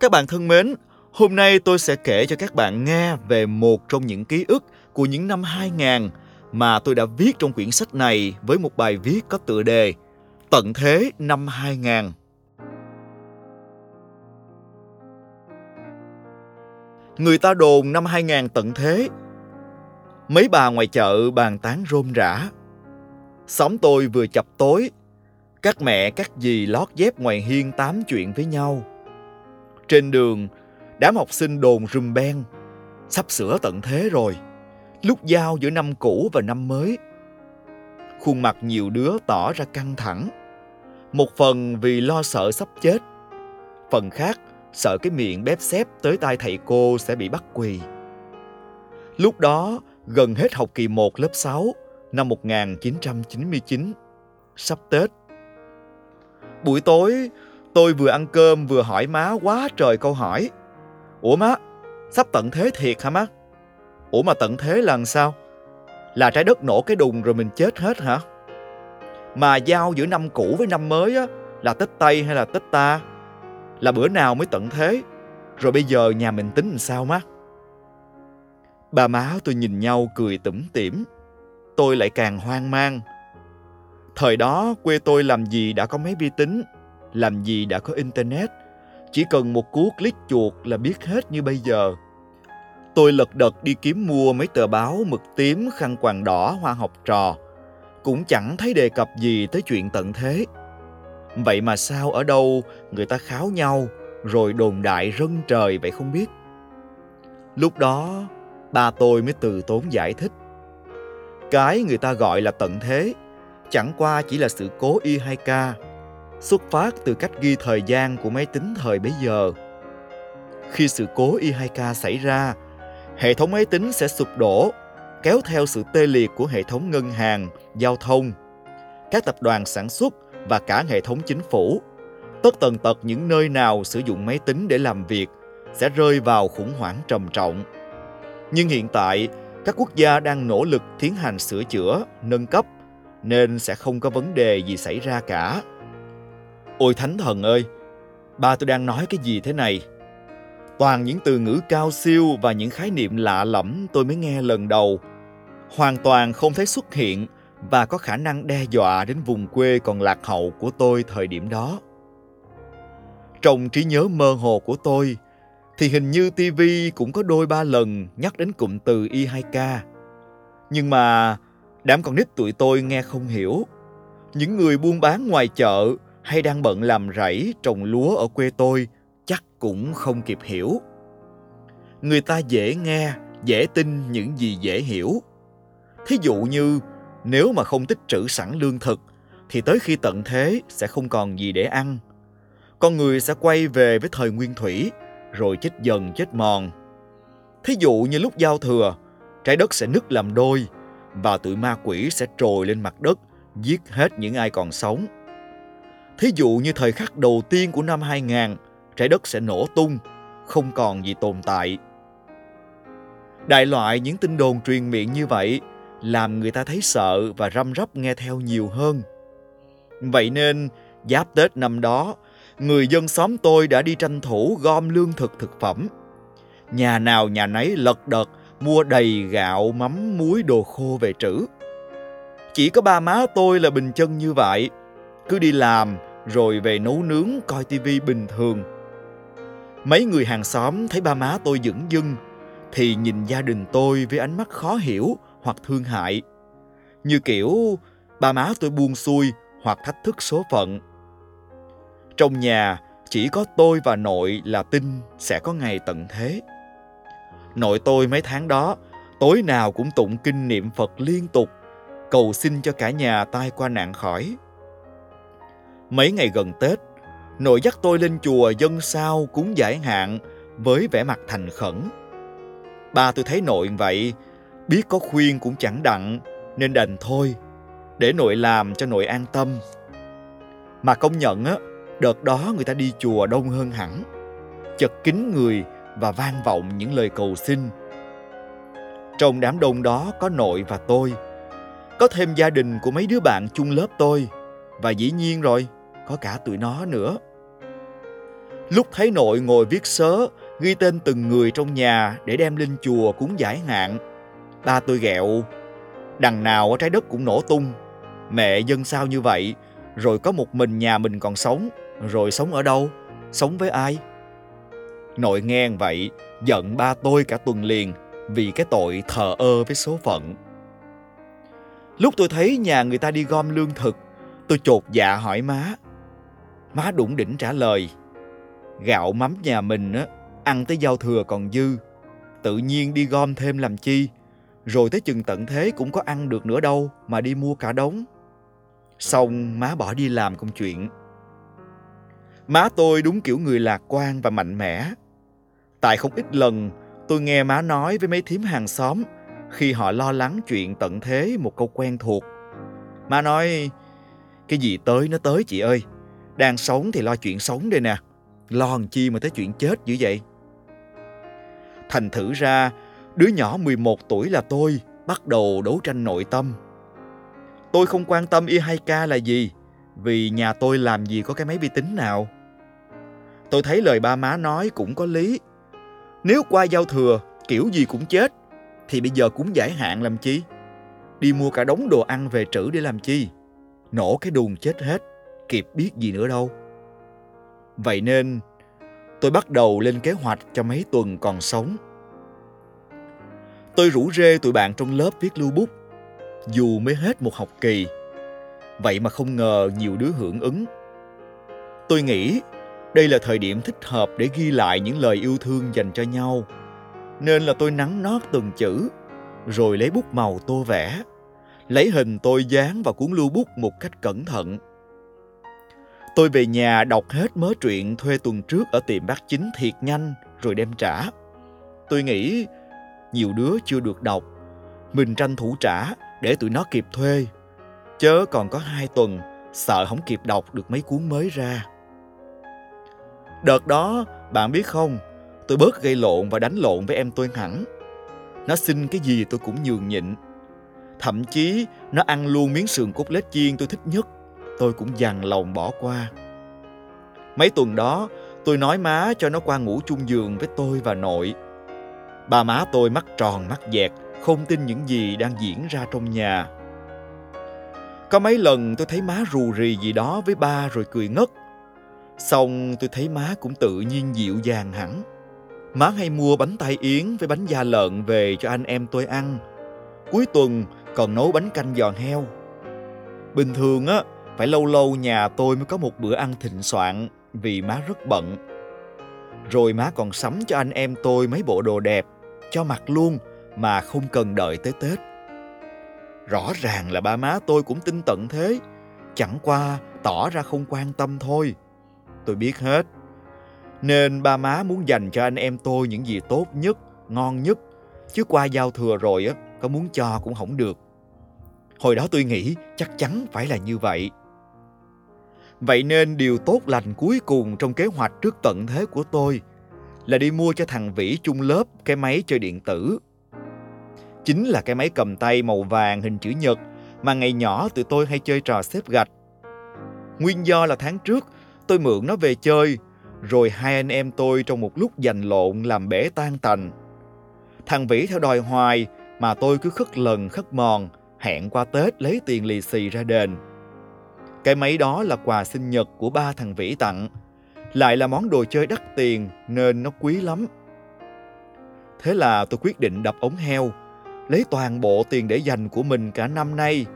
Các bạn thân mến, hôm nay tôi sẽ kể cho các bạn nghe về một trong những ký ức của những năm 2000 mà tôi đã viết trong quyển sách này với một bài viết có tựa đề Tận thế năm 2000. Người ta đồn năm 2000 tận thế. Mấy bà ngoài chợ bàn tán rôm rã. Xóm tôi vừa chập tối, các mẹ các dì lót dép ngoài hiên tám chuyện với nhau. Trên đường, đám học sinh đồn rùm beng, sắp sửa tận thế rồi, lúc giao giữa năm cũ và năm mới. Khuôn mặt nhiều đứa tỏ ra căng thẳng, một phần vì lo sợ sắp chết, phần khác sợ cái miệng bếp xếp tới tai thầy cô sẽ bị bắt quỳ. Lúc đó, gần hết học kỳ 1 lớp 6 năm 1999, sắp Tết. Buổi tối, tôi vừa ăn cơm vừa hỏi má quá trời câu hỏi. Ủa má, sắp tận thế thiệt hả má? Ủa mà tận thế là sao? Là trái đất nổ cái đùng rồi mình chết hết hả? Mà giao giữa năm cũ với năm mới á, là Tết Tây hay là Tết ta? Là bữa nào mới tận thế? Rồi bây giờ nhà mình tính làm sao má? Ba má tôi nhìn nhau cười tủm tỉm. Tôi lại càng hoang mang. Thời đó quê tôi làm gì đã có máy vi tính, làm gì đã có internet. Chỉ cần một cú click chuột là biết hết như bây giờ. Tôi lật đật đi kiếm mua mấy tờ báo mực tím, khăn quàng đỏ, hoa học trò. Cũng chẳng thấy đề cập gì tới chuyện tận thế. Vậy mà sao ở đâu người ta kháo nhau rồi đồn đại rân trời vậy không biết. Lúc đó ba tôi mới từ tốn giải thích. Cái người ta gọi là tận thế chẳng qua chỉ là sự cố Y2K xuất phát từ cách ghi thời gian của máy tính thời bấy giờ. Khi sự cố Y2K xảy ra, hệ thống máy tính sẽ sụp đổ, kéo theo sự tê liệt của hệ thống ngân hàng, giao thông, các tập đoàn sản xuất và cả hệ thống chính phủ. Tất tần tật những nơi nào sử dụng máy tính để làm việc sẽ rơi vào khủng hoảng trầm trọng. Nhưng hiện tại, các quốc gia đang nỗ lực tiến hành sửa chữa, nâng cấp nên sẽ không có vấn đề gì xảy ra cả. Ôi thánh thần ơi, ba tôi đang nói cái gì thế này? Toàn những từ ngữ cao siêu và những khái niệm lạ lẫm tôi mới nghe lần đầu. Hoàn toàn không thấy xuất hiện và có khả năng đe dọa đến vùng quê còn lạc hậu của tôi thời điểm đó. Trong trí nhớ mơ hồ của tôi, thì hình như TV cũng có đôi ba lần nhắc đến cụm từ Y2K. Nhưng mà đám con nít tụi tôi nghe không hiểu. Những người buôn bán ngoài chợ hay đang bận làm rẫy trồng lúa ở quê tôi chắc cũng không kịp hiểu. Người ta dễ nghe, dễ tin những gì dễ hiểu. Thí dụ như nếu mà không tích trữ sẵn lương thực thì tới khi tận thế sẽ không còn gì để ăn. Con người sẽ quay về với thời nguyên thủy rồi chết dần chết mòn. Thí dụ như lúc giao thừa, trái đất sẽ nứt làm đôi và tụi ma quỷ sẽ trồi lên mặt đất giết hết những ai còn sống. Thí dụ như thời khắc đầu tiên của năm 2000, trái đất sẽ nổ tung, không còn gì tồn tại. Đại loại những tin đồn truyền miệng như vậy làm người ta thấy sợ và răm rắp nghe theo nhiều hơn. Vậy nên, giáp Tết năm đó, người dân xóm tôi đã đi tranh thủ gom lương thực thực phẩm. Nhà nào nhà nấy lật đật mua đầy gạo, mắm, muối, đồ khô về trữ. Chỉ có ba má tôi là bình chân như vậy, cứ đi làm rồi về nấu nướng coi tivi bình thường. Mấy người hàng xóm thấy ba má tôi dửng dưng thì nhìn gia đình tôi với ánh mắt khó hiểu hoặc thương hại. Như kiểu ba má tôi buông xuôi hoặc thách thức số phận. Trong nhà chỉ có tôi và nội là tin sẽ có ngày tận thế. Nội tôi mấy tháng đó tối nào cũng tụng kinh niệm Phật liên tục, cầu xin cho cả nhà tai qua nạn khỏi. Mấy ngày gần Tết, nội dắt tôi lên chùa dân sao cúng giải hạn với vẻ mặt thành khẩn. Ba tôi thấy nội vậy, biết có khuyên cũng chẳng đặng, nên đành thôi, để nội làm cho nội an tâm. Mà công nhận á, đợt đó người ta đi chùa đông hơn hẳn. Chật kín người và vang vọng những lời cầu xin. Trong đám đông đó có nội và tôi, có thêm gia đình của mấy đứa bạn chung lớp tôi và dĩ nhiên rồi, có cả tụi nó nữa. Lúc thấy nội ngồi viết sớ, ghi tên từng người trong nhà để đem lên chùa cúng giải hạn. Ba tôi ghẹo, đằng nào ở trái đất cũng nổ tung. Mẹ dân sao như vậy, rồi có một mình nhà mình còn sống, rồi sống ở đâu, sống với ai? Nội nghe vậy, giận ba tôi cả tuần liền vì cái tội thờ ơ với số phận. Lúc tôi thấy nhà người ta đi gom lương thực, tôi chột dạ hỏi má. Má đủng đỉnh trả lời, gạo mắm nhà mình á, ăn tới giao thừa còn dư, tự nhiên đi gom thêm làm chi, rồi tới chừng tận thế cũng có ăn được nữa đâu mà đi mua cả đống. Xong má bỏ đi làm công chuyện. Má tôi đúng kiểu người lạc quan và mạnh mẽ. Tại không ít lần tôi nghe má nói với mấy thím hàng xóm khi họ lo lắng chuyện tận thế một câu quen thuộc. Má nói, cái gì tới nó tới chị ơi, đang sống thì lo chuyện sống đây nè, lo làm chi mà tới chuyện chết dữ vậy. Thành thử ra, đứa nhỏ 11 tuổi là tôi bắt đầu đấu tranh nội tâm. Tôi không quan tâm y 2 k là gì, vì nhà tôi làm gì có cái máy vi tính nào. Tôi thấy lời ba má nói cũng có lý. Nếu qua giao thừa, kiểu gì cũng chết, thì bây giờ cũng giải hạn làm chi? Đi mua cả đống đồ ăn về trữ để làm chi? Nổ cái đùn chết hết, kịp biết gì nữa đâu. Vậy nên, tôi bắt đầu lên kế hoạch cho mấy tuần còn sống. Tôi rủ rê tụi bạn trong lớp viết lưu bút, dù mới hết một học kỳ. Vậy mà không ngờ nhiều đứa hưởng ứng. Tôi nghĩ đây là thời điểm thích hợp để ghi lại những lời yêu thương dành cho nhau nên là tôi nắn nót từng chữ rồi lấy bút màu tô vẽ lấy hình tôi dán vào cuốn lưu bút một cách cẩn thận tôi về nhà đọc hết mớ truyện thuê tuần trước ở tiệm bác chính thiệt nhanh rồi đem trả. Tôi nghĩ nhiều đứa chưa được đọc. Mình tranh thủ trả để tụi nó kịp thuê. Chớ còn có hai tuần sợ không kịp đọc được mấy cuốn mới ra. Đợt đó, bạn biết không, tôi bớt gây lộn và đánh lộn với em tôi hẳn. Nó xin cái gì tôi cũng nhường nhịn. Thậm chí nó ăn luôn miếng sườn cốt lết chiên tôi thích nhất, tôi cũng dằn lòng bỏ qua. Mấy tuần đó, tôi nói má cho nó qua ngủ chung giường với tôi và nội. Ba má tôi mắt tròn mắt dẹt, không tin những gì đang diễn ra trong nhà. Có mấy lần tôi thấy má rù rì gì đó với ba rồi cười ngất. Xong tôi thấy má cũng tự nhiên dịu dàng hẳn. Má hay mua bánh tai yến với bánh da lợn về cho anh em tôi ăn. Cuối tuần còn nấu bánh canh giòn heo. Bình thường á, phải lâu lâu nhà tôi mới có một bữa ăn thịnh soạn vì má rất bận. Rồi má còn sắm cho anh em tôi mấy bộ đồ đẹp, cho mặc luôn mà không cần đợi tới Tết. Rõ ràng là ba má tôi cũng tin tận thế, chẳng qua tỏ ra không quan tâm thôi tôi biết hết. Nên ba má muốn dành cho anh em tôi những gì tốt nhất, ngon nhất. Chứ qua giao thừa rồi á, có muốn cho cũng không được. Hồi đó tôi nghĩ chắc chắn phải là như vậy. Vậy nên điều tốt lành cuối cùng trong kế hoạch trước tận thế của tôi là đi mua cho thằng Vĩ chung lớp cái máy chơi điện tử. Chính là cái máy cầm tay màu vàng hình chữ nhật mà ngày nhỏ tụi tôi hay chơi trò xếp gạch. Nguyên do là tháng trước tôi mượn nó về chơi, rồi hai anh em tôi trong một lúc giành lộn làm bể tan tành. Thằng Vĩ theo đòi hoài mà tôi cứ khất lần khất mòn, hẹn qua Tết lấy tiền lì xì ra đền. Cái máy đó là quà sinh nhật của ba thằng Vĩ tặng, lại là món đồ chơi đắt tiền nên nó quý lắm. Thế là tôi quyết định đập ống heo, lấy toàn bộ tiền để dành của mình cả năm nay,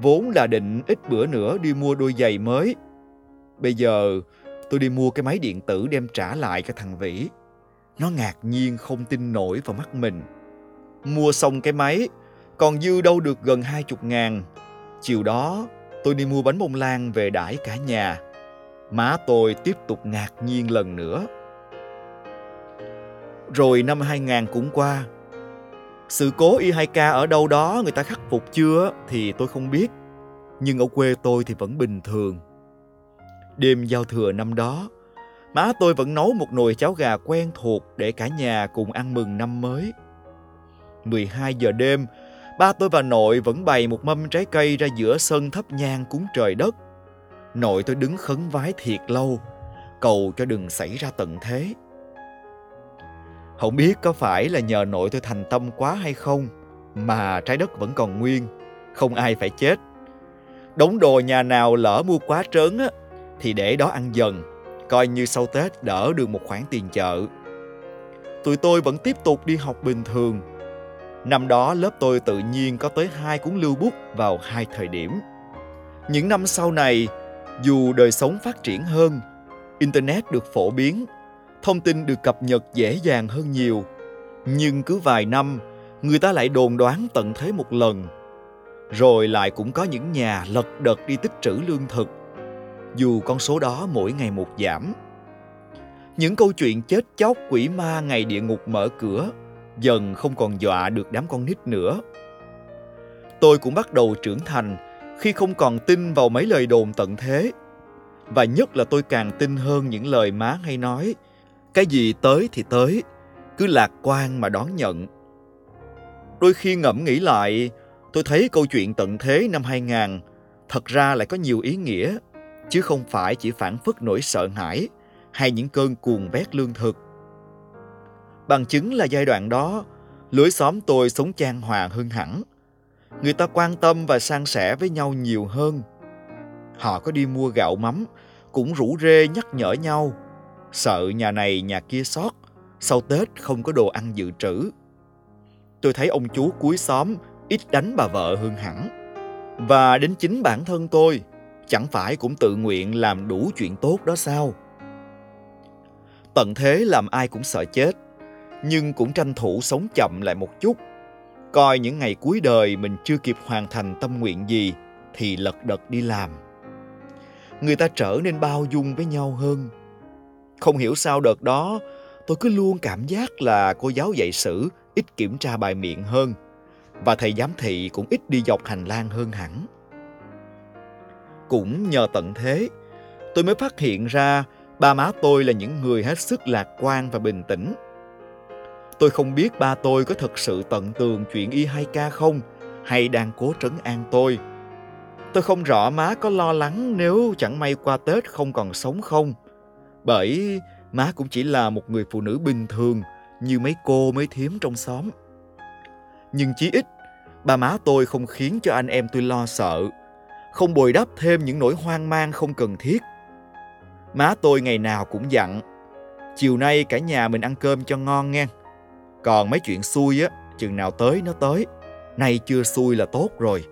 vốn là định ít bữa nữa đi mua đôi giày mới Bây giờ tôi đi mua cái máy điện tử đem trả lại cho thằng Vĩ. Nó ngạc nhiên không tin nổi vào mắt mình. Mua xong cái máy, còn dư đâu được gần hai chục ngàn. Chiều đó, tôi đi mua bánh bông lan về đãi cả nhà. Má tôi tiếp tục ngạc nhiên lần nữa. Rồi năm 2000 cũng qua. Sự cố Y2K ở đâu đó người ta khắc phục chưa thì tôi không biết. Nhưng ở quê tôi thì vẫn bình thường Đêm giao thừa năm đó, má tôi vẫn nấu một nồi cháo gà quen thuộc để cả nhà cùng ăn mừng năm mới. 12 giờ đêm, ba tôi và nội vẫn bày một mâm trái cây ra giữa sân thấp nhang cúng trời đất. Nội tôi đứng khấn vái thiệt lâu, cầu cho đừng xảy ra tận thế. Không biết có phải là nhờ nội tôi thành tâm quá hay không mà trái đất vẫn còn nguyên, không ai phải chết. Đống đồ nhà nào lỡ mua quá trớn á, thì để đó ăn dần, coi như sau Tết đỡ được một khoản tiền chợ. Tụi tôi vẫn tiếp tục đi học bình thường. Năm đó lớp tôi tự nhiên có tới hai cuốn lưu bút vào hai thời điểm. Những năm sau này, dù đời sống phát triển hơn, Internet được phổ biến, thông tin được cập nhật dễ dàng hơn nhiều. Nhưng cứ vài năm, người ta lại đồn đoán tận thế một lần. Rồi lại cũng có những nhà lật đật đi tích trữ lương thực, dù con số đó mỗi ngày một giảm. Những câu chuyện chết chóc quỷ ma ngày địa ngục mở cửa dần không còn dọa được đám con nít nữa. Tôi cũng bắt đầu trưởng thành khi không còn tin vào mấy lời đồn tận thế. Và nhất là tôi càng tin hơn những lời má hay nói. Cái gì tới thì tới, cứ lạc quan mà đón nhận. Đôi khi ngẫm nghĩ lại, tôi thấy câu chuyện tận thế năm 2000 thật ra lại có nhiều ý nghĩa, chứ không phải chỉ phản phất nỗi sợ hãi hay những cơn cuồng vét lương thực. Bằng chứng là giai đoạn đó, lưới xóm tôi sống chan hòa hơn hẳn. Người ta quan tâm và san sẻ với nhau nhiều hơn. Họ có đi mua gạo mắm, cũng rủ rê nhắc nhở nhau. Sợ nhà này nhà kia sót, sau Tết không có đồ ăn dự trữ. Tôi thấy ông chú cuối xóm ít đánh bà vợ hơn hẳn. Và đến chính bản thân tôi, chẳng phải cũng tự nguyện làm đủ chuyện tốt đó sao? Tận thế làm ai cũng sợ chết, nhưng cũng tranh thủ sống chậm lại một chút. Coi những ngày cuối đời mình chưa kịp hoàn thành tâm nguyện gì thì lật đật đi làm. Người ta trở nên bao dung với nhau hơn. Không hiểu sao đợt đó tôi cứ luôn cảm giác là cô giáo dạy sử ít kiểm tra bài miệng hơn và thầy giám thị cũng ít đi dọc hành lang hơn hẳn. Cũng nhờ tận thế, tôi mới phát hiện ra ba má tôi là những người hết sức lạc quan và bình tĩnh. Tôi không biết ba tôi có thật sự tận tường chuyện y hay ca không hay đang cố trấn an tôi. Tôi không rõ má có lo lắng nếu chẳng may qua Tết không còn sống không. Bởi má cũng chỉ là một người phụ nữ bình thường như mấy cô mấy thím trong xóm. Nhưng chí ít, ba má tôi không khiến cho anh em tôi lo sợ, không bồi đắp thêm những nỗi hoang mang không cần thiết. Má tôi ngày nào cũng dặn, chiều nay cả nhà mình ăn cơm cho ngon nghe. Còn mấy chuyện xui á, chừng nào tới nó tới, nay chưa xui là tốt rồi.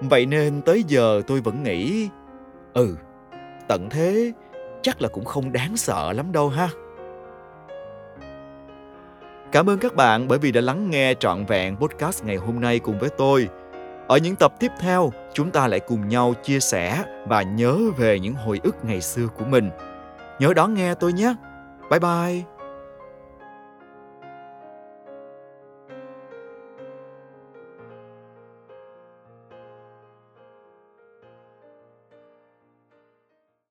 Vậy nên tới giờ tôi vẫn nghĩ, ừ, tận thế chắc là cũng không đáng sợ lắm đâu ha. Cảm ơn các bạn bởi vì đã lắng nghe trọn vẹn podcast ngày hôm nay cùng với tôi. Ở những tập tiếp theo, chúng ta lại cùng nhau chia sẻ và nhớ về những hồi ức ngày xưa của mình. Nhớ đón nghe tôi nhé. Bye bye.